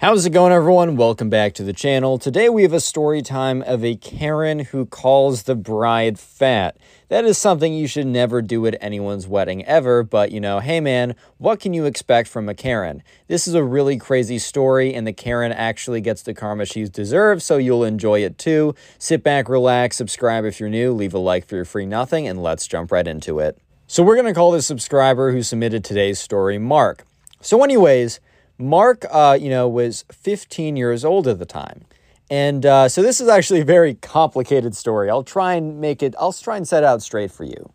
How's it going, everyone? Welcome back to the channel. Today we have a story time of a Karen who calls the bride fat. That is something you should never do at anyone's wedding ever, but you know, hey man, what can you expect from a Karen? This is a really crazy story, and the Karen actually gets the karma she's deserved, so you'll enjoy it too. Sit back, relax, subscribe if you're new, leave a like for your free nothing, and let's jump right into it. So, we're gonna call this subscriber who submitted today's story Mark. So, anyways, Mark, uh, you know, was 15 years old at the time. And uh, so this is actually a very complicated story. I'll try and make it, I'll try and set out straight for you.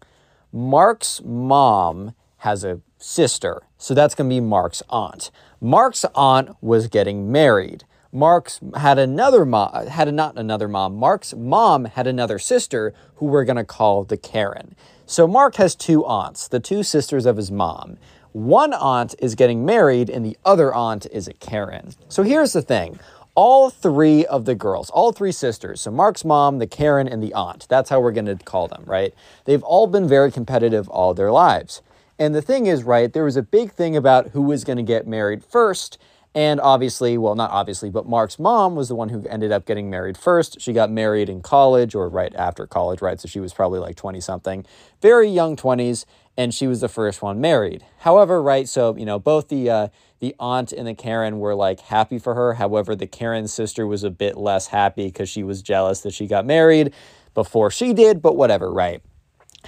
Mark's mom has a sister, so that's going to be Mark's aunt. Mark's aunt was getting married. Mark's had another mom, had a, not another mom. Mark's mom had another sister who we're going to call the Karen. So Mark has two aunts, the two sisters of his mom. One aunt is getting married and the other aunt is a Karen. So here's the thing. All three of the girls, all three sisters, so Mark's mom, the Karen, and the aunt, that's how we're going to call them, right? They've all been very competitive all their lives. And the thing is, right, there was a big thing about who was going to get married first. And obviously, well, not obviously, but Mark's mom was the one who ended up getting married first. She got married in college or right after college, right? So she was probably like 20 something, very young 20s and she was the first one married. However, right, so you know, both the uh, the aunt and the Karen were like happy for her. However, the Karen's sister was a bit less happy because she was jealous that she got married before she did, but whatever, right?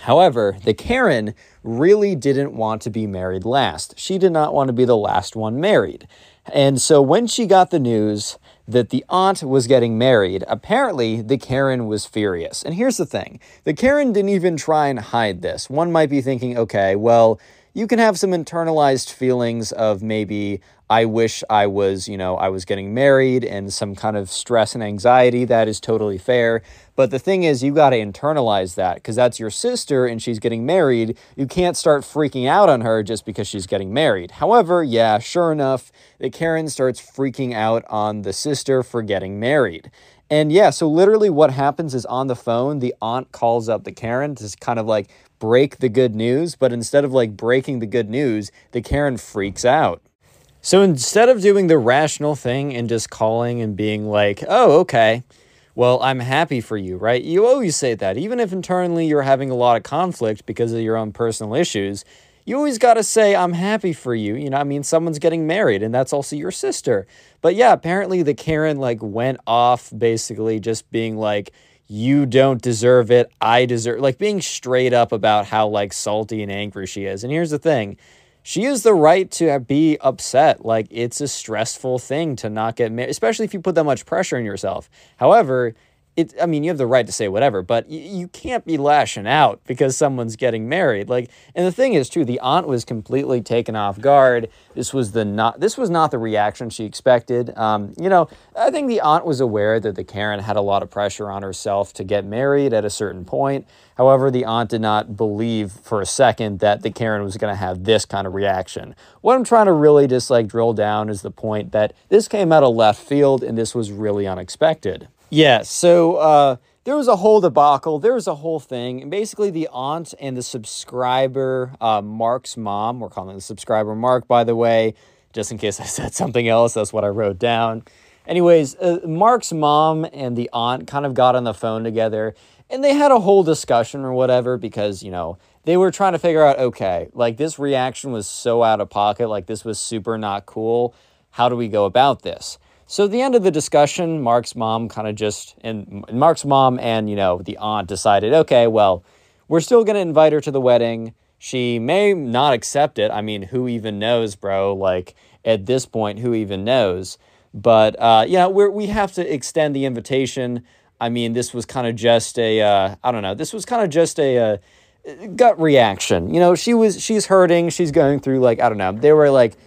However, the Karen really didn't want to be married last. She did not want to be the last one married. And so when she got the news that the aunt was getting married, apparently the Karen was furious. And here's the thing the Karen didn't even try and hide this. One might be thinking, okay, well, you can have some internalized feelings of maybe I wish I was, you know, I was getting married and some kind of stress and anxiety. That is totally fair. But the thing is, you got to internalize that because that's your sister and she's getting married. You can't start freaking out on her just because she's getting married. However, yeah, sure enough, the Karen starts freaking out on the sister for getting married. And yeah, so literally what happens is on the phone, the aunt calls up the Karen to kind of like break the good news, but instead of like breaking the good news, the Karen freaks out. So instead of doing the rational thing and just calling and being like, oh, okay, well, I'm happy for you, right? You always say that. Even if internally you're having a lot of conflict because of your own personal issues, you always got to say, I'm happy for you. You know, I mean, someone's getting married and that's also your sister. But yeah, apparently the Karen like went off basically just being like, you don't deserve it. I deserve, like being straight up about how like salty and angry she is. And here's the thing she has the right to be upset. Like it's a stressful thing to not get married, especially if you put that much pressure on yourself. However, it, I mean, you have the right to say whatever, but you, you can't be lashing out because someone's getting married. Like, and the thing is, too, the aunt was completely taken off guard. This was the not. This was not the reaction she expected. Um, you know, I think the aunt was aware that the Karen had a lot of pressure on herself to get married at a certain point. However, the aunt did not believe for a second that the Karen was going to have this kind of reaction. What I'm trying to really just like drill down is the point that this came out of left field and this was really unexpected. Yeah, so uh, there was a whole debacle. There was a whole thing. And basically, the aunt and the subscriber, uh, Mark's mom, we're calling the subscriber Mark, by the way, just in case I said something else, that's what I wrote down. Anyways, uh, Mark's mom and the aunt kind of got on the phone together and they had a whole discussion or whatever because, you know, they were trying to figure out okay, like this reaction was so out of pocket, like this was super not cool. How do we go about this? So at the end of the discussion, Mark's mom kind of just and Mark's mom and you know the aunt decided, okay, well, we're still going to invite her to the wedding. She may not accept it. I mean, who even knows, bro? Like at this point, who even knows? But uh, we we have to extend the invitation. I mean, this was kind of just a uh, I don't know. This was kind of just a, a uh, gut reaction. You know, she was she's hurting. She's going through like I don't know. They were like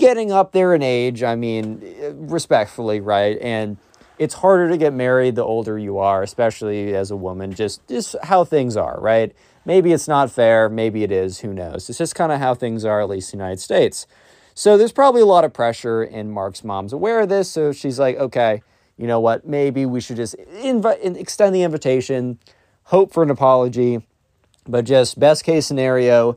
getting up there in age. I mean, respectfully, right? And it's harder to get married the older you are, especially as a woman, just, just how things are, right? Maybe it's not fair, maybe it is, who knows? It's just kind of how things are, at least in the United States. So there's probably a lot of pressure, and Mark's mom's aware of this. So she's like, okay, you know what? Maybe we should just invite, extend the invitation, hope for an apology, but just best case scenario,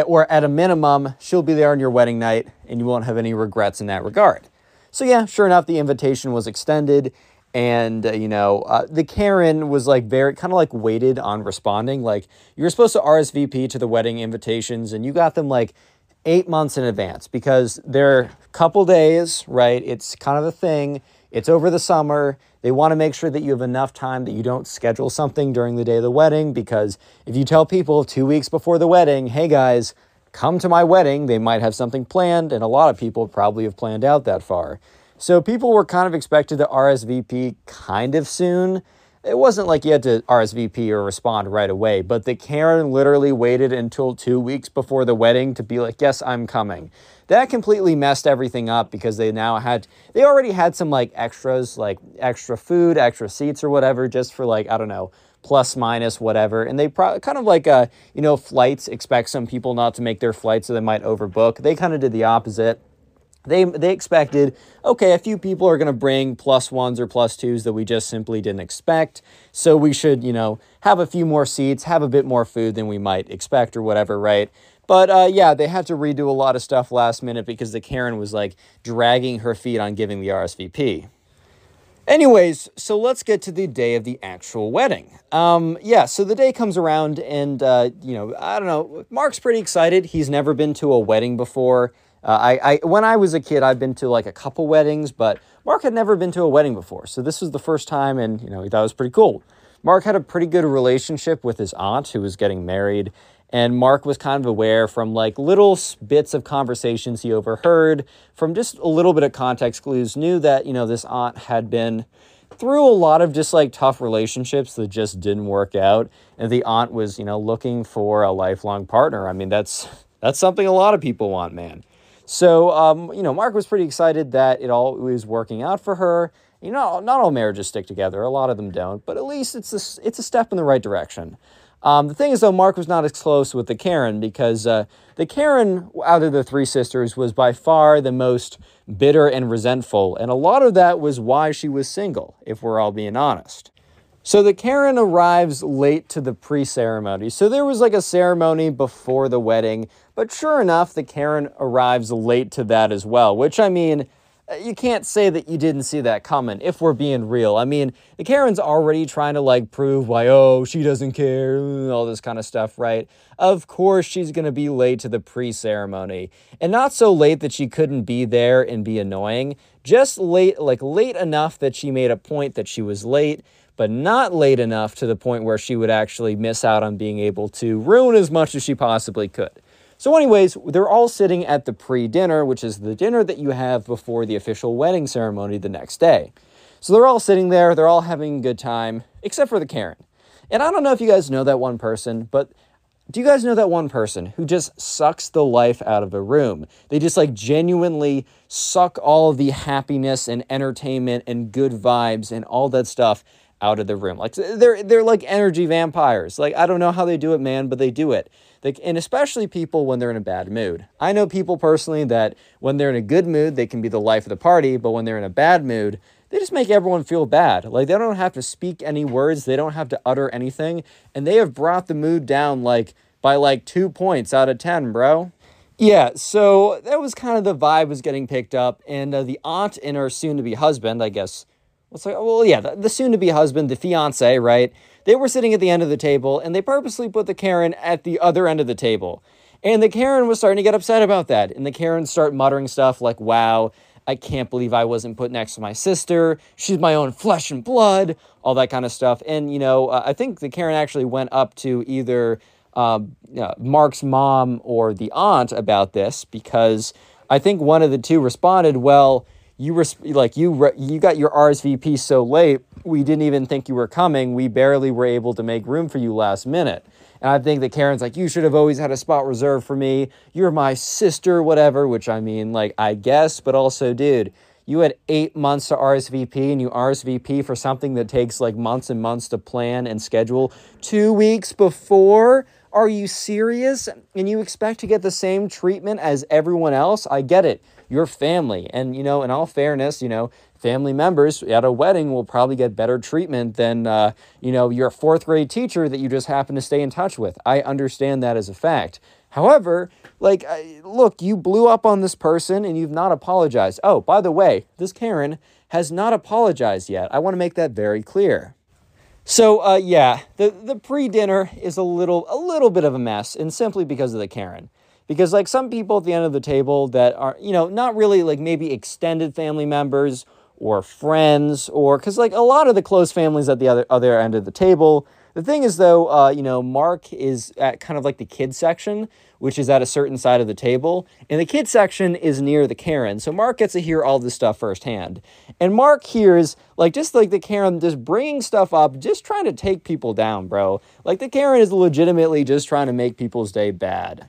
or at a minimum, she'll be there on your wedding night and you won't have any regrets in that regard. So, yeah, sure enough, the invitation was extended. And, uh, you know, uh, the Karen was like very kind of like waited on responding. Like, you were supposed to RSVP to the wedding invitations and you got them like eight months in advance because they're a couple days, right? It's kind of a thing. It's over the summer. They want to make sure that you have enough time that you don't schedule something during the day of the wedding because if you tell people two weeks before the wedding, hey guys, come to my wedding, they might have something planned, and a lot of people probably have planned out that far. So people were kind of expected to RSVP kind of soon. It wasn't like you had to RSVP or respond right away, but the Karen literally waited until two weeks before the wedding to be like, yes, I'm coming. That completely messed everything up because they now had, they already had some like extras, like extra food, extra seats or whatever, just for like, I don't know, plus minus whatever. And they pro- kind of like, uh, you know, flights expect some people not to make their flights so they might overbook. They kind of did the opposite they they expected okay a few people are going to bring plus ones or plus twos that we just simply didn't expect so we should you know have a few more seats have a bit more food than we might expect or whatever right but uh, yeah they had to redo a lot of stuff last minute because the karen was like dragging her feet on giving the rsvp Anyways, so let's get to the day of the actual wedding. Um, yeah, so the day comes around, and uh, you know, I don't know. Mark's pretty excited. He's never been to a wedding before. Uh, I, I, when I was a kid, I'd been to like a couple weddings, but Mark had never been to a wedding before. So this was the first time, and you know, he thought it was pretty cool. Mark had a pretty good relationship with his aunt who was getting married, and Mark was kind of aware from like little bits of conversations he overheard, from just a little bit of context clues, knew that, you know, this aunt had been through a lot of just like tough relationships that just didn't work out. And the aunt was, you know, looking for a lifelong partner. I mean, that's that's something a lot of people want, man. So, um, you know, Mark was pretty excited that it all was working out for her. You know, not all marriages stick together. A lot of them don't, but at least it's a, it's a step in the right direction. Um, the thing is, though, Mark was not as close with the Karen because uh, the Karen out of the three sisters was by far the most bitter and resentful, and a lot of that was why she was single, if we're all being honest. So the Karen arrives late to the pre ceremony. So there was like a ceremony before the wedding, but sure enough, the Karen arrives late to that as well, which I mean, Uh, you can't say that you didn't see that coming if we're being real. I mean, Karen's already trying to like prove why, oh, she doesn't care, mm, all this kind of stuff, right? Of course, she's going to be late to the pre ceremony. And not so late that she couldn't be there and be annoying, just late, like late enough that she made a point that she was late but not late enough to the point where she would actually miss out on being able to ruin as much as she possibly could. So, anyways, they're all sitting at the pre dinner, which is the dinner that you have before the official wedding ceremony the next day. So, they're all sitting there, they're all having a good time, except for the Karen. And I don't know if you guys know that one person, but do you guys know that one person who just sucks the life out of a room? They just like genuinely suck all the happiness and entertainment and good vibes and all that stuff out of the room. Like they're they're like energy vampires. Like I don't know how they do it, man, but they do it. They, and especially people when they're in a bad mood. I know people personally that when they're in a good mood, they can be the life of the party, but when they're in a bad mood, they just make everyone feel bad. Like they don't have to speak any words, they don't have to utter anything, and they have brought the mood down like by like 2 points out of 10, bro. Yeah, so that was kind of the vibe was getting picked up, and uh, the aunt and her soon to be husband, I guess, Let's say, well, yeah, the, the soon to be husband, the fiance, right? They were sitting at the end of the table and they purposely put the Karen at the other end of the table. And the Karen was starting to get upset about that. And the Karen start muttering stuff like, wow, I can't believe I wasn't put next to my sister. She's my own flesh and blood, all that kind of stuff. And, you know, uh, I think the Karen actually went up to either uh, Mark's mom or the aunt about this because I think one of the two responded, well, you were like you re- you got your RSVP so late, we didn't even think you were coming. We barely were able to make room for you last minute. And I think that Karen's like, you should have always had a spot reserved for me. You're my sister, whatever. Which I mean, like, I guess, but also, dude, you had eight months to RSVP and you RSVP for something that takes like months and months to plan and schedule two weeks before? Are you serious? And you expect to get the same treatment as everyone else? I get it. Your family. And, you know, in all fairness, you know, family members at a wedding will probably get better treatment than, uh, you know, your fourth grade teacher that you just happen to stay in touch with. I understand that as a fact. However, like, look, you blew up on this person and you've not apologized. Oh, by the way, this Karen has not apologized yet. I want to make that very clear. So, uh, yeah, the, the pre dinner is a little a little bit of a mess, and simply because of the Karen. Because like some people at the end of the table that are you know not really like maybe extended family members or friends or because like a lot of the close families at the other other end of the table the thing is, though, uh, you know, Mark is at kind of like the kid section, which is at a certain side of the table, and the kid section is near the Karen. So Mark gets to hear all this stuff firsthand. And Mark hears, like, just like the Karen just bringing stuff up, just trying to take people down, bro. Like, the Karen is legitimately just trying to make people's day bad.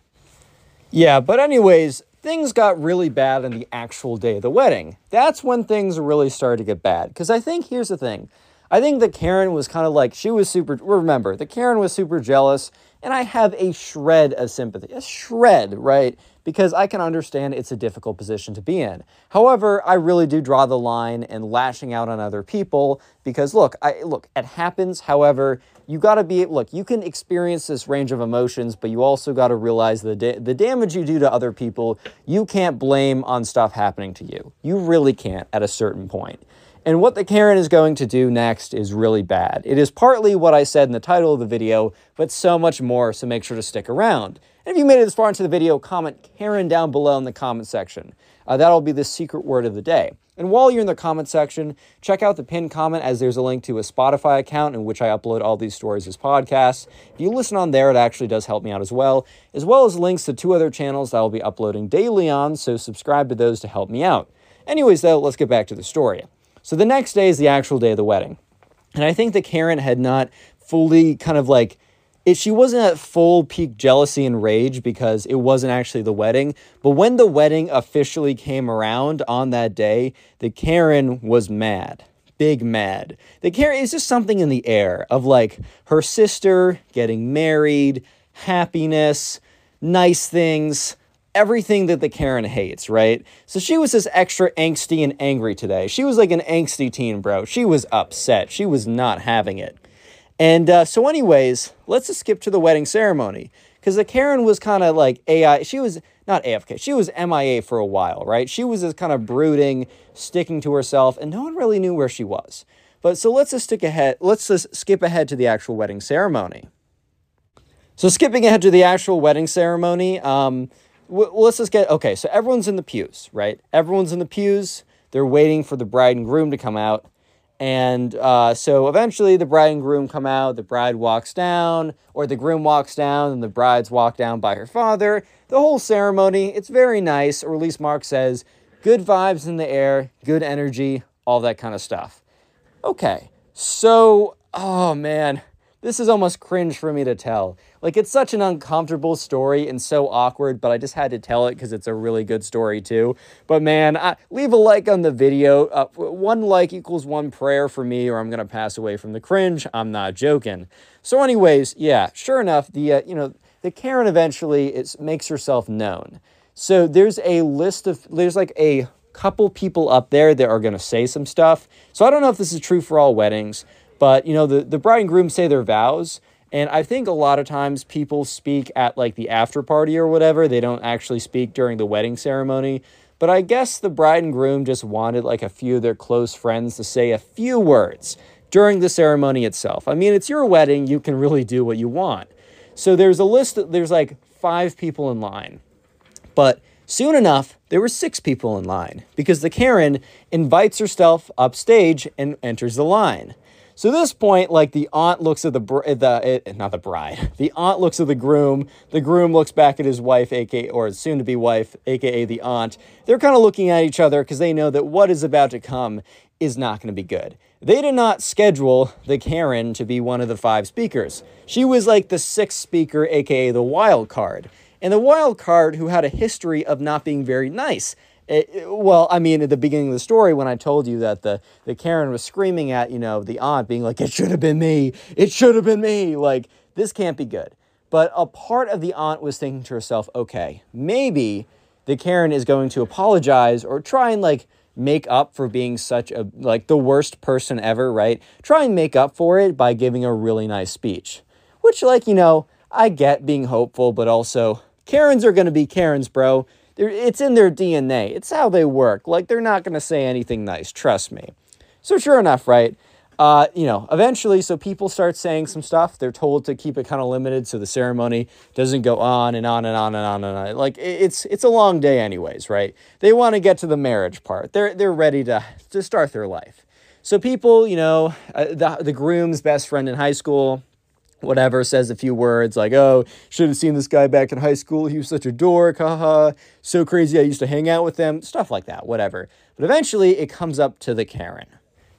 Yeah, but, anyways, things got really bad on the actual day of the wedding. That's when things really started to get bad. Because I think here's the thing I think that Karen was kind of like, she was super, remember, the Karen was super jealous, and I have a shred of sympathy, a shred, right? Because I can understand it's a difficult position to be in. However, I really do draw the line in lashing out on other people because look, I look, it happens. However, you got to be look, you can experience this range of emotions, but you also got to realize the da- the damage you do to other people, you can't blame on stuff happening to you. You really can't at a certain point. And what the Karen is going to do next is really bad. It is partly what I said in the title of the video, but so much more, so make sure to stick around. And if you made it this far into the video, comment Karen down below in the comment section. Uh, that'll be the secret word of the day. And while you're in the comment section, check out the pinned comment as there's a link to a Spotify account in which I upload all these stories as podcasts. If you listen on there, it actually does help me out as well, as well as links to two other channels that I'll be uploading daily on, so subscribe to those to help me out. Anyways, though, let's get back to the story. So the next day is the actual day of the wedding. And I think that Karen had not fully kind of like it, she wasn't at full peak jealousy and rage because it wasn't actually the wedding. But when the wedding officially came around on that day, the Karen was mad. Big mad. The Karen is just something in the air of like her sister getting married, happiness, nice things everything that the Karen hates, right? So she was just extra angsty and angry today. She was like an angsty teen, bro. She was upset. She was not having it. And uh, so, anyways, let's just skip to the wedding ceremony because the Karen was kind of like AI. She was not AFK. She was MIA for a while, right? She was just kind of brooding, sticking to herself, and no one really knew where she was. But so let's just stick ahead. Let's just skip ahead to the actual wedding ceremony. So skipping ahead to the actual wedding ceremony, um, let's just get okay. So everyone's in the pews, right? Everyone's in the pews. They're waiting for the bride and groom to come out. And uh, so eventually the bride and groom come out, the bride walks down, or the groom walks down, and the bride's walk down by her father. The whole ceremony, it's very nice, or at least Mark says, good vibes in the air, good energy, all that kind of stuff. Okay, so, oh man, this is almost cringe for me to tell. Like, it's such an uncomfortable story and so awkward, but I just had to tell it because it's a really good story, too. But man, I, leave a like on the video. Uh, one like equals one prayer for me, or I'm to pass away from the cringe. I'm not joking. So, anyways, yeah, sure enough, the, uh, you know, the Karen eventually it makes herself known. So, there's a list of, there's like a couple people up there that are going to say some stuff. So, I don't know if this is true for all weddings. But, you know, the, the bride and groom say their vows. And I think a lot of times people speak at like the after party or whatever. They don't actually speak during the wedding ceremony. But I guess the bride and groom just wanted like a few of their close friends to say a few words during the ceremony itself. I mean, it's your wedding, you can really do what you want. So there's a list, there's like five people in line. But soon enough, there were six people in line because the Karen invites herself upstage and enters the line. So this point, like the aunt looks at the the it, not the bride. The aunt looks at the groom. The groom looks back at his wife, aka or soon to be wife, aka the aunt. They're kind of looking at each other because they know that what is about to come is not going to be good. They did not schedule the Karen to be one of the five speakers. She was like the sixth speaker, aka the wild card. And the wild card who had a history of not being very nice It, it, well, I mean, at the beginning of the story, when I told you that the, the Karen was screaming at, you know, the aunt, being like, it should have been me. It should have been me. Like, this can't be good. But a part of the aunt was thinking to herself, okay, maybe the Karen is going to apologize or try and like make up for being such a like the worst person ever, right? Try and make up for it by giving a really nice speech. Which like, you know, I get being hopeful, but also Karens are going to be Karens, bro. They're, it's in their DNA. It's how they work. Like they're not going to say anything nice, trust me. So sure enough, right? Uh, you know, eventually, so people start saying some stuff. They're told to keep it kind of limited so the ceremony doesn't go on and on and on and on and on. Like it's it's a long day, anyways, right? They want to get to the marriage part. They're they're ready to to start their life. So people, you know, uh, the the groom's best friend in high school, whatever, says a few words like, "Oh, should have seen this guy back in high school. He was such a dork. Haha, so crazy. I used to hang out with him." Stuff like that, whatever. But eventually, it comes up to the Karen.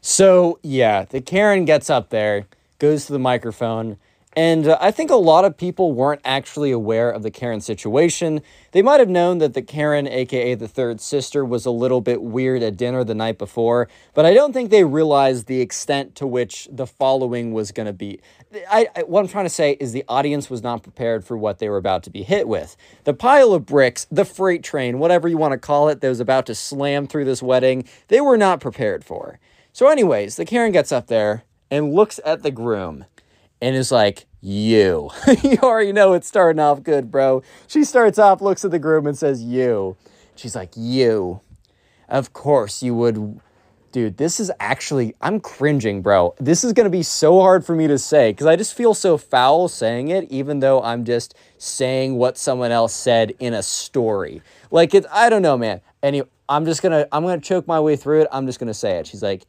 So, yeah, the Karen gets up there, goes to the microphone, and uh, I think a lot of people weren't actually aware of the Karen situation. They might have known that the Karen, aka the third sister, was a little bit weird at dinner the night before, but I don't think they realized the extent to which the following was going to be. I, I, what I'm trying to say is the audience was not prepared for what they were about to be hit with. The pile of bricks, the freight train, whatever you want to call it, that was about to slam through this wedding, they were not prepared for. So, anyways, the Karen gets up there and looks at the groom and is like, You. you already know it's starting off good, bro. She starts off, looks at the groom, and says, You. She's like, You. Of course you would. Dude, this is actually, I'm cringing, bro. This is gonna be so hard for me to say because I just feel so foul saying it, even though I'm just saying what someone else said in a story. Like, it, I don't know, man. Anyway, I'm just gonna, I'm gonna choke my way through it. I'm just gonna say it. She's like,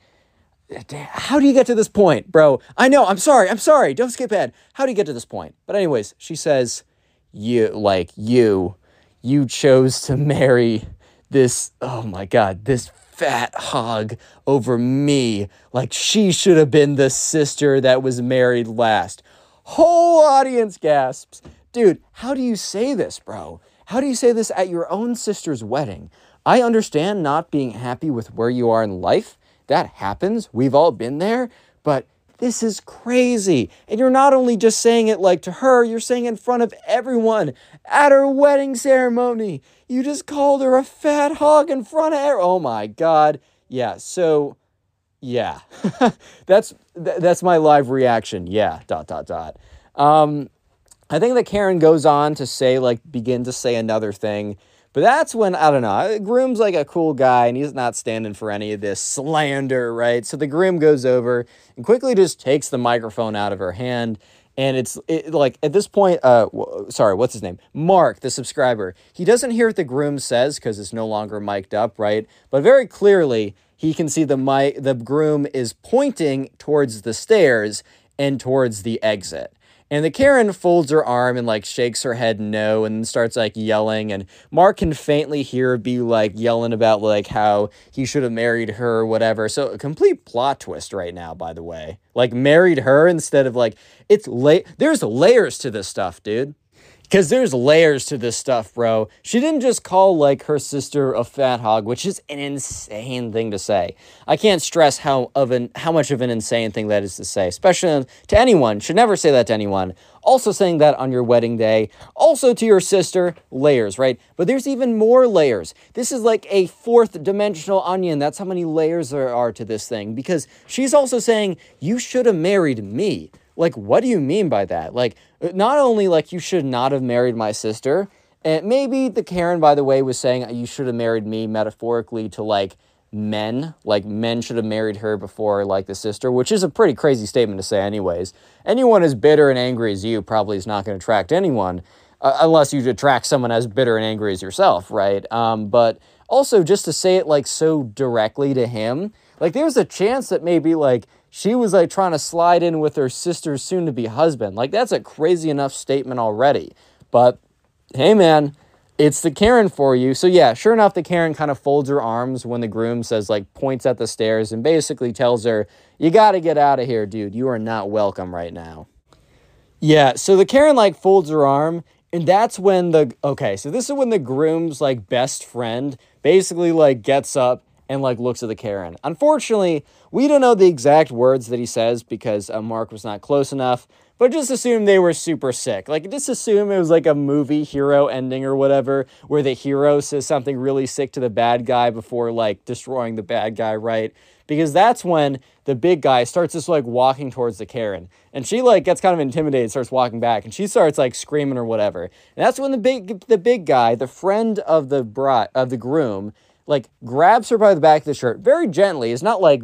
how do you get to this point, bro? I know, I'm sorry, I'm sorry, don't skip ahead. How do you get to this point? But, anyways, she says, You, like, you, you chose to marry this, oh my God, this fat hog over me. Like, she should have been the sister that was married last. Whole audience gasps. Dude, how do you say this, bro? How do you say this at your own sister's wedding? I understand not being happy with where you are in life that happens. We've all been there, but this is crazy. And you're not only just saying it like to her, you're saying in front of everyone at her wedding ceremony. You just called her a fat hog in front of her. Oh my god. Yeah, so yeah. that's that's my live reaction. Yeah, dot dot dot. Um I think that Karen goes on to say like begin to say another thing but that's when, I don't know, Groom's like a cool guy and he's not standing for any of this slander, right? So the Groom goes over and quickly just takes the microphone out of her hand. And it's it, like at this point, uh, w- sorry, what's his name? Mark, the subscriber. He doesn't hear what the groom says because it's no longer mic'd up, right? But very clearly, he can see the mic, the groom is pointing towards the stairs and towards the exit. And the Karen folds her arm and like shakes her head no and starts like yelling. And Mark can faintly hear be like yelling about like how he should have married her whatever. So a complete plot twist right now, by the way. Like married her instead of like it's late. There's layers to this stuff, dude. Because there's layers to this stuff, bro. She didn't just call, like, her sister a fat hog, which is an insane thing to say. I can't stress how of an how much of an insane thing that is to say, especially to anyone. Should never say that to anyone. Also saying that on your wedding day. Also to your sister. Layers, right? But there's even more layers. This is like a fourth dimensional onion. That's how many layers there are to this thing. Because she's also saying, you should have married me. Like, what do you mean by that? Like, not only like you should not have married my sister, and maybe the Karen, by the way, was saying you should have married me metaphorically to like men, like men should have married her before like the sister, which is a pretty crazy statement to say, anyways. Anyone as bitter and angry as you probably is not going to attract anyone uh, unless you attract someone as bitter and angry as yourself, right? Um, but also, just to say it like so directly to him, like there's a chance that maybe like she was like trying to slide in with her sister's soon to be husband. Like, that's a crazy enough statement already. But hey, man, it's the Karen for you. So, yeah, sure enough, the Karen kind of folds her arms when the groom says, like, points at the stairs and basically tells her, You got to get out of here, dude. You are not welcome right now. Yeah, so the Karen, like, folds her arm And that's when the okay, so this is when the groom's like best friend basically like gets up and like looks at the Karen. Unfortunately, we don't know the exact words that he says because uh, Mark was not close enough. But just assume they were super sick. Like, just assume it was like a movie hero ending or whatever, where the hero says something really sick to the bad guy before like destroying the bad guy, right? Because that's when the big guy starts just like walking towards the Karen. And she like gets kind of intimidated, starts walking back, and she starts like screaming or whatever. And that's when the big the big guy, the friend of the bride of the groom, like grabs her by the back of the shirt very gently. It's not like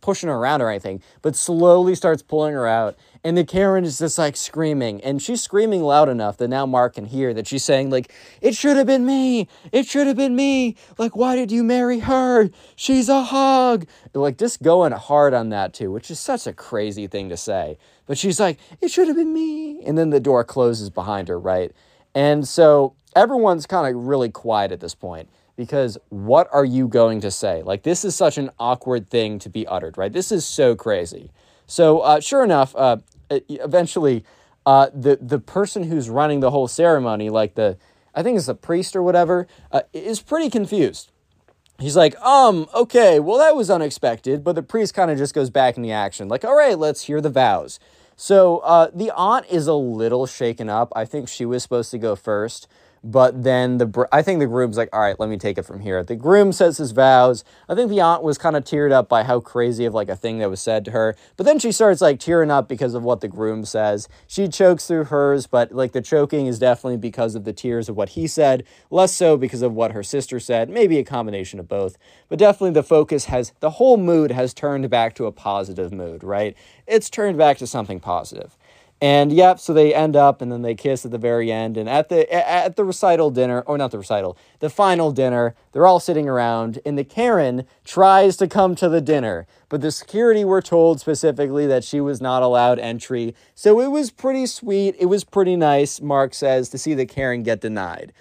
pushing her around or anything, but slowly starts pulling her out. And the Karen is just like screaming, and she's screaming loud enough that now Mark can hear that she's saying like, "It should have been me. It should have been me. Like, why did you marry her? She's a hog." Like just going hard on that too, which is such a crazy thing to say. But she's like, "It should have been me," and then the door closes behind her, right? And so everyone's kind of really quiet at this point because what are you going to say? Like, this is such an awkward thing to be uttered, right? This is so crazy. So, uh, sure enough, uh, eventually, uh, the the person who's running the whole ceremony, like the I think it's the priest or whatever, uh, is pretty confused. He's like, um, okay, well that was unexpected, but the priest kind of just goes back in the action, like, all right, let's hear the vows. So uh, the aunt is a little shaken up. I think she was supposed to go first. But then the I think the groom's like, all right, let me take it from here. The groom says his vows. I think the aunt was kind of teared up by how crazy of like a thing that was said to her. But then she starts like tearing up because of what the groom says. She chokes through hers, but like the choking is definitely because of the tears of what he said, less so because of what her sister said. Maybe a combination of both. But definitely the focus has the whole mood has turned back to a positive mood, right? It's turned back to something positive. And yep, so they end up and then they kiss at the very end. And at the at the recital dinner, or not the recital, the final dinner, they're all sitting around, and the Karen tries to come to the dinner, but the security were told specifically that she was not allowed entry. So it was pretty sweet. It was pretty nice, Mark says, to see the Karen get denied.